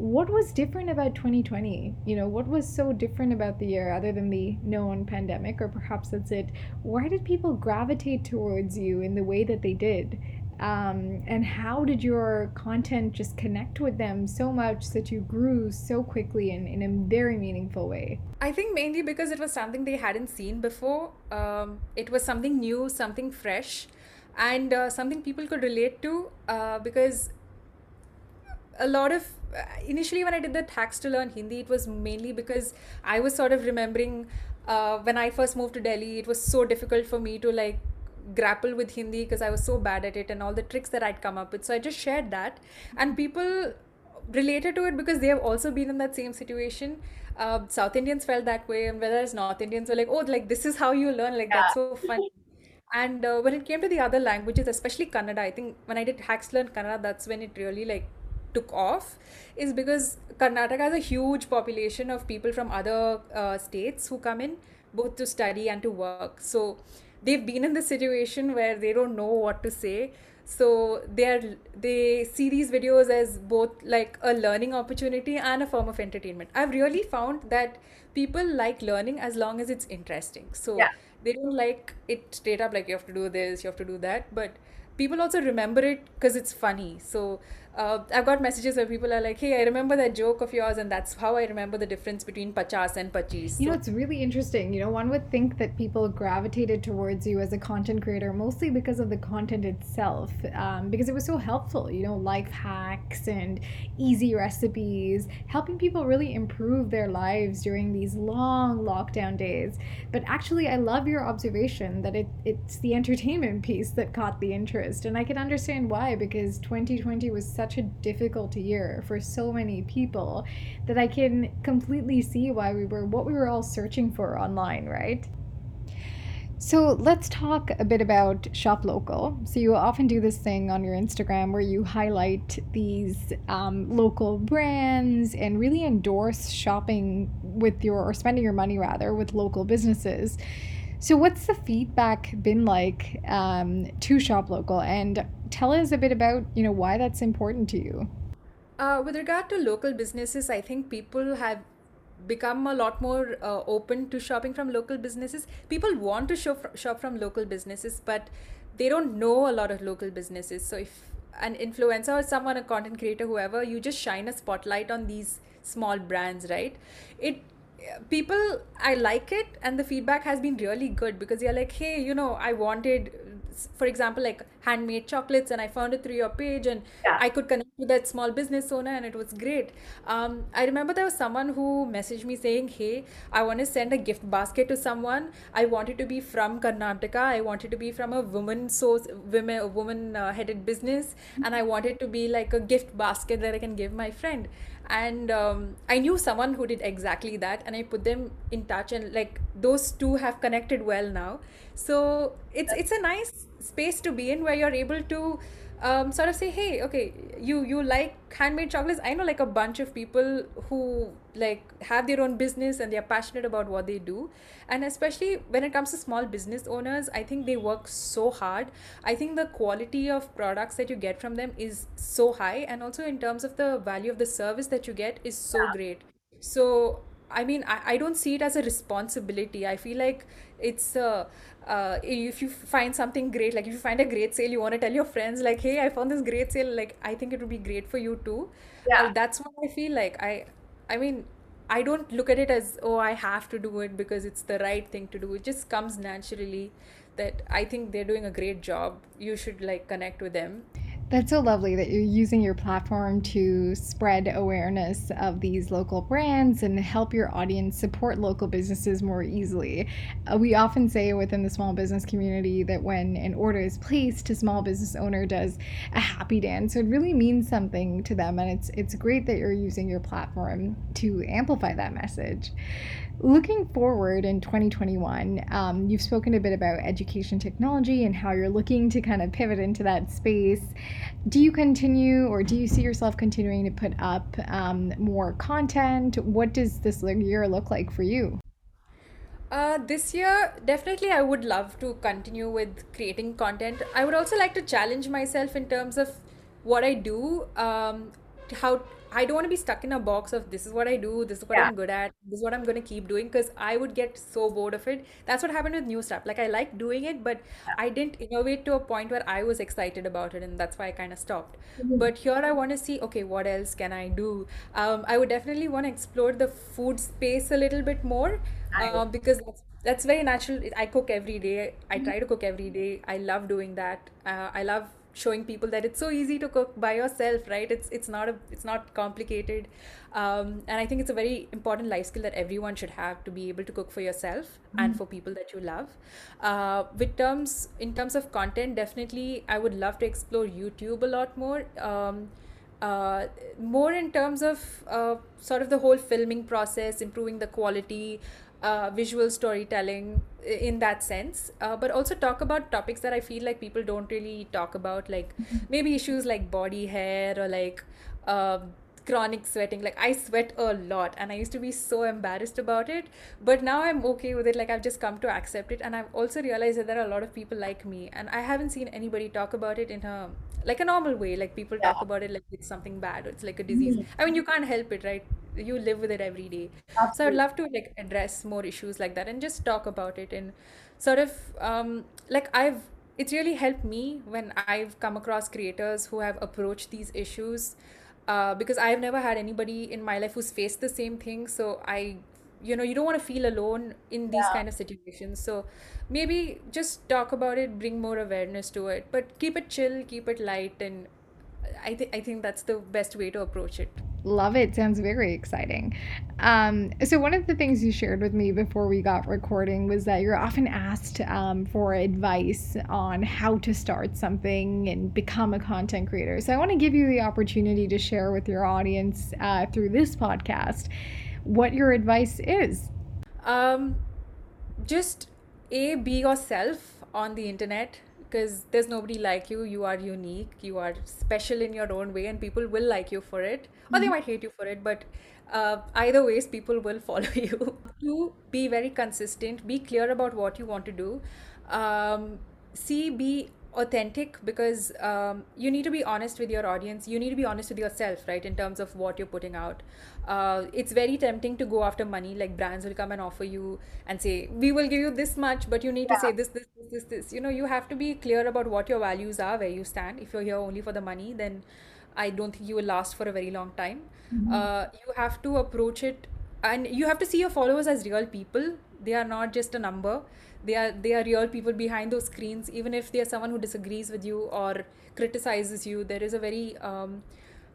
Speaker 2: what was different about 2020 you know what was so different about the year other than the known pandemic? Or perhaps that's it. Why did people gravitate towards you in the way that they did? Um, and how did your content just connect with them so much that you grew so quickly and in a very meaningful way?
Speaker 1: I think mainly because it was something they hadn't seen before. Um, it was something new something fresh and uh, something people could relate to uh, because a lot of initially when I did the hacks to learn Hindi, it was mainly because I was sort of remembering uh, when I first moved to Delhi, it was so difficult for me to like grapple with Hindi because I was so bad at it and all the tricks that I'd come up with. So I just shared that, and people related to it because they have also been in that same situation. Uh, South Indians felt that way, and whereas North Indians were like, "Oh, like this is how you learn. Like yeah. that's so fun." and uh, when it came to the other languages, especially Kannada, I think when I did hacks to learn Kannada, that's when it really like took off is because Karnataka has a huge population of people from other uh, states who come in both to study and to work. So they've been in the situation where they don't know what to say. So they're they see these videos as both like a learning opportunity and a form of entertainment. I've really found that people like learning as long as it's interesting. So yeah. they don't like it straight up like you have to do this, you have to do that, but people also remember it because it's funny. So uh, I've got messages where people are like, "Hey, I remember that joke of yours, and that's how I remember the difference between pachas and pachis."
Speaker 2: You know, it's really interesting. You know, one would think that people gravitated towards you as a content creator mostly because of the content itself, um, because it was so helpful. You know, life hacks and easy recipes, helping people really improve their lives during these long lockdown days. But actually, I love your observation that it it's the entertainment piece that caught the interest, and I can understand why because 2020 was such a difficult year for so many people that I can completely see why we were what we were all searching for online, right? So let's talk a bit about Shop Local. So you often do this thing on your Instagram where you highlight these um, local brands and really endorse shopping with your or spending your money rather with local businesses. So what's the feedback been like um, to Shop Local and tell us a bit about you know why that's important to you.
Speaker 1: Uh, with regard to local businesses i think people have become a lot more uh, open to shopping from local businesses. People want to shop, shop from local businesses but they don't know a lot of local businesses. So if an influencer or someone a content creator whoever you just shine a spotlight on these small brands right? It people i like it and the feedback has been really good because you're like hey you know i wanted for example like handmade chocolates and i found it through your page and yeah. i could connect with that small business owner and it was great um, i remember there was someone who messaged me saying hey i want to send a gift basket to someone i wanted to be from karnataka i wanted to be from a woman source women a woman uh, headed business mm-hmm. and i wanted to be like a gift basket that i can give my friend and um, i knew someone who did exactly that and i put them in touch and like those two have connected well now so it's it's a nice space to be in where you're able to um, sort of say hey okay you you like handmade chocolates. I know like a bunch of people who like have their own business and they're passionate about what they do. And especially when it comes to small business owners i think they work so hard. I think the quality of products that you get from them is so high. And also in terms of the value of the service that you get is so yeah. great. So i mean I, I don't see it as a responsibility. I feel like it's uh, uh, if you find something great like if you find a great sale you want to tell your friends like hey i found this great sale like i think it would be great for you too. Yeah. Uh, that's what i feel like. I i mean i don't look at it as oh i have to do it because it's the right thing to do. It just comes naturally that i think they're doing a great job. You should like connect with them
Speaker 2: That's so lovely that you're using your platform to spread awareness of these local brands and help your audience support local businesses more easily. Uh, we often say within the small business community that when an order is placed, a small business owner does a happy dance. So it really means something to them, and it's it's great that you're using your platform to amplify that message. Looking forward in 2021, um, you've spoken a bit about education technology and how you're looking to kind of pivot into that space. Do you continue or do you see yourself continuing to put up um, more content? What does this year look like for you?
Speaker 1: Uh, this year, definitely, I would love to continue with creating content. I would also like to challenge myself in terms of what I do, um, how I don't want to be stuck in a box of this is what I do, this is what
Speaker 2: Yeah.
Speaker 1: I'm good at, this is what I'm going to keep doing because I would get so bored of it. That's what happened with new stuff. Like I like doing it, but I didn't innovate to a point where I was excited about it, and that's why I kind of stopped. But here I want to see, okay, what else can I do? Um, I would definitely want to explore the food space a little bit more uh, because that's, that's very natural. I cook every day. I try to cook every day. I love doing that. Uh, I love showing people that it's so easy to cook by yourself right? It's it's not a it's not complicated. Um, and i think it's a very important life skill that everyone should have to be able to cook for yourself and for people that you love. Uh, with terms in terms of content definitely i would love to explore youtube a lot more. Um, uh, more in terms of uh, sort of the whole filming process, improving the quality, uh, visual storytelling in that sense, uh, but also talk about topics that I feel like people don't really talk about, like [LAUGHS] maybe issues like body hair or like um chronic sweating. Like I sweat a lot and I used to be so embarrassed about it, but now I'm okay with it. Like I've just come to accept it, and I've also realized that there are a lot of people like me, and I haven't seen anybody talk about it in a like a normal way like people
Speaker 2: Yeah.
Speaker 1: talk about it like it's something bad or it's like a disease. I mean you can't help it right? You live with it every day. So i'd love to like address more issues like that and just talk about it and sort of um like i've it's really helped me when i've come across creators who have approached these issues uh, because i've never had anybody in my life who's faced the same thing. So i you know you don't want to feel alone in these
Speaker 2: Yeah.
Speaker 1: kind of situations so maybe just talk about it bring more awareness to it but keep it chill keep it light and i think i think that's the best way to approach it
Speaker 2: Love it. Sounds very exciting. Um, so, one of the things you shared with me before we got recording was that you're often asked um, for advice on how to start something and become a content creator. So, I want to give you the opportunity to share with your audience uh, through this podcast what your advice is.
Speaker 1: um just a be yourself on the internet because there's nobody like you. You are unique. You are special in your own way and people will like you for it. Or they might hate you for it but uh, either ways people will [LAUGHS] follow you. To be very consistent. Be clear about what you want to do. Um, see be authentic because um, you need to be honest with your audience. You need to be honest with yourself right in terms of what you're putting out. Uh, it's very tempting to go after money like brands will come and offer you and say we will give you this much but you need to say this this this this this. You know you have to be clear about what your values are where you stand. If you're here only for the money then i don't think you will last for a very long time. Uh, you have to approach it and you have to see your followers as real people. They are not just a number they are they are real people behind those screens. Even if they are someone who disagrees with you or criticizes you there is a very um,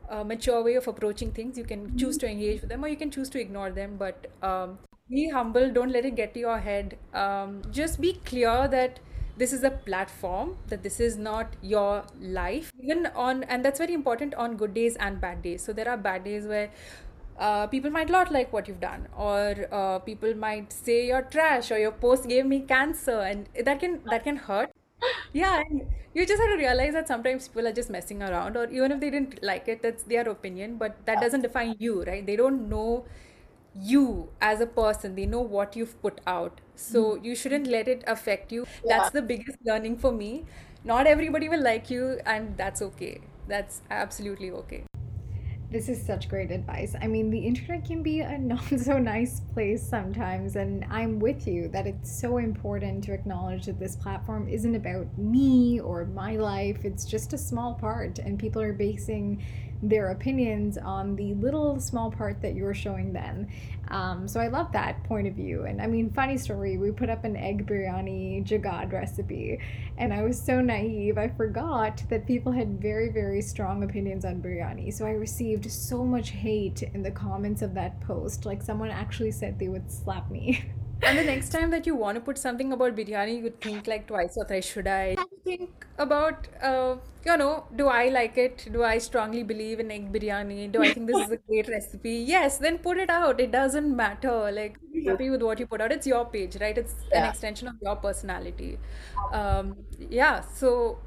Speaker 1: uh, mature way of approaching things. You can choose to engage with them or you can choose to ignore them. But um, be humble. Don't let it get to your head. Um, just be clear that this is a platform that this is not your life. Even on and that's very important on good days and bad days. So there are bad days where uh, people might not like what you've done or uh, people might say you're trash or your post gave me cancer and that can that can hurt. Yeah and you just have to realize that sometimes people are just messing around or even if they didn't like it that's their opinion but that doesn't define you right? They don't know you as a person. They know what you've put out. So you shouldn't let it affect you.
Speaker 2: Yeah.
Speaker 1: that's the biggest learning for me. Not everybody will like you and that's okay. That's absolutely okay
Speaker 2: This is such great advice. I mean, the internet can be a [LAUGHS] not so nice place sometimes, and I'm with you that it's so important to acknowledge that this platform isn't about me or my life. It's just a small part, and people are basing their opinions on the little small part that you're showing them. Um, so I love that point of view. And I mean, funny story, we put up an egg biryani jugaad recipe, and I was so naive, I forgot that people had very, very strong opinions on biryani. So I received so much hate in the comments of that post. Like, someone actually said they would slap me.
Speaker 1: And the next time that you want to put something about biryani, you would think like twice or thrice. Should I think about, uh, you know, do I like it? Do I strongly believe in egg biryani? Do I think this is a [LAUGHS] great recipe? Yes, then put it out. It doesn't matter. Like, be happy with what you put out. It's your page, right? It's an
Speaker 2: Yeah.
Speaker 1: extension of your personality. Um, yeah. So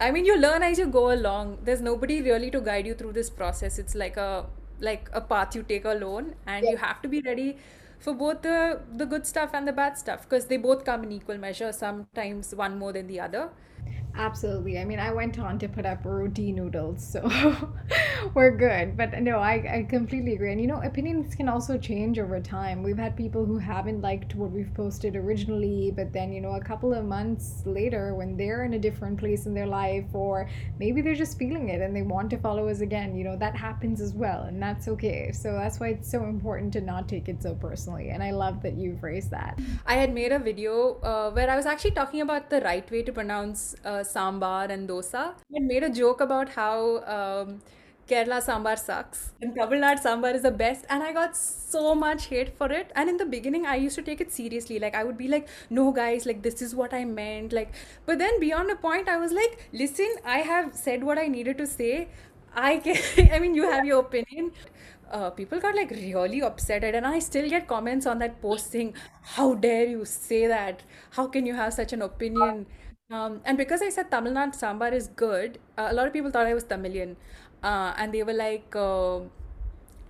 Speaker 1: I mean, you learn as you go along. There's nobody really to guide you through this process. It's like a like a path you take alone, and
Speaker 2: Yeah.
Speaker 1: you have to be ready for both the the good stuff and the bad stuff because they both come in equal measure. Sometimes one more than the other.
Speaker 2: Absolutely. I mean, I went on to put up roti noodles, so [LAUGHS] we're good. But no, I, I completely agree. And you know, opinions can also change over time. We've had people who haven't liked what we've posted originally, but then, you know, a couple of months later, when they're in a different place in their life, or maybe they're just feeling it and they want to follow us again, you know, that happens as well. And that's okay. So that's why it's so important to not take it so personally. And I love that you've raised that.
Speaker 1: I had made a video uh, where I was actually talking about the right way to pronounce uh, sambar and dosa. I made a joke about how um, Kerala sambar sucks and Tamil Nadu sambar is the best, and I got so much hate for it. And in the beginning, I used to take it seriously. Like I would be like, "No, guys, like this is what I meant." Like, but then beyond a point, I was like, "Listen, I have said what I needed to say. I can. [LAUGHS] I mean, you have your opinion." uh, people got like really upset and i still get comments on that post saying how dare you say that how can you have such an opinion um, and because i said tamil nadu sambar is good uh, a lot of people thought i was tamilian. Uh, and they were like uh,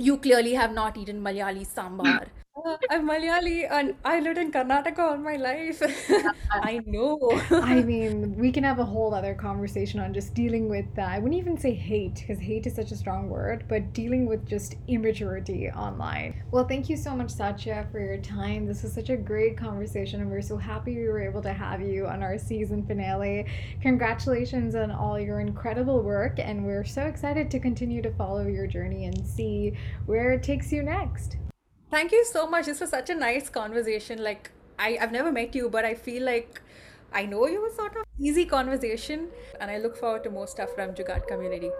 Speaker 1: you clearly have not eaten malayali sambar uh, i'm malayali and i lived in karnataka all my life [LAUGHS] i know
Speaker 2: I mean, we can have a whole other conversation on just dealing with that. I wouldn't even say hate because hate is such a strong word, but dealing with just immaturity online. Well, thank you so much, Satshya, for your time. This was such a great conversation, and we're so happy we were able to have you on our season finale. Congratulations on all your incredible work, and we're so excited to continue to follow your journey and see where it takes you next.
Speaker 1: Thank you so much. This was such a nice conversation. Like I, I've never met you, but I feel like I know you was sort of easy conversation, and I look forward to more stuff from Jugaad community.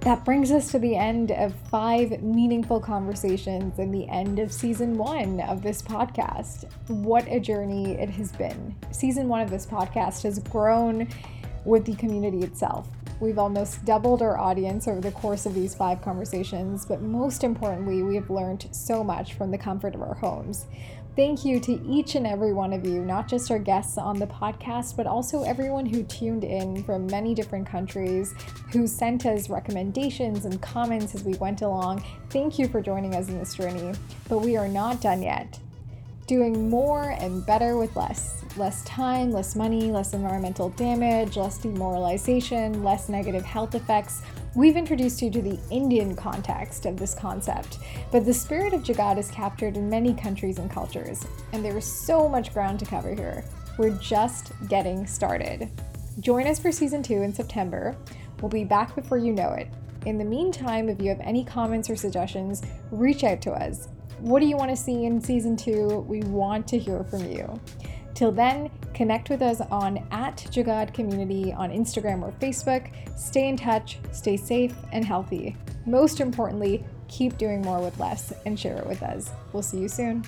Speaker 2: That brings us to the end of five meaningful conversations and the end of season one of this podcast. What a journey it has been. Season one of this podcast has grown with the community itself. We've almost doubled our audience over the course of these five conversations, but most importantly, we have learned so much from the comfort of our homes. Thank you to each and every one of you, not just our guests on the podcast, but also everyone who tuned in from many different countries, who sent us recommendations and comments as we went along. Thank you for joining us in this journey. But we are not done yet. Doing more and better with less. Less time, less money, less environmental damage, less demoralization, less negative health effects. We've introduced you to the Indian context of this concept, but the spirit of Jugaad is captured in many countries and cultures, and there is so much ground to cover here. We're just getting started. Join us for season two in September. We'll be back before you know it. In the meantime, if you have any comments or suggestions, reach out to us. What do you want to see in season two? We want to hear from you. Till then, connect with us on at Jugaad Community on Instagram or Facebook. Stay in touch, stay safe and healthy. Most importantly, keep doing more with less and share it with us. We'll see you soon.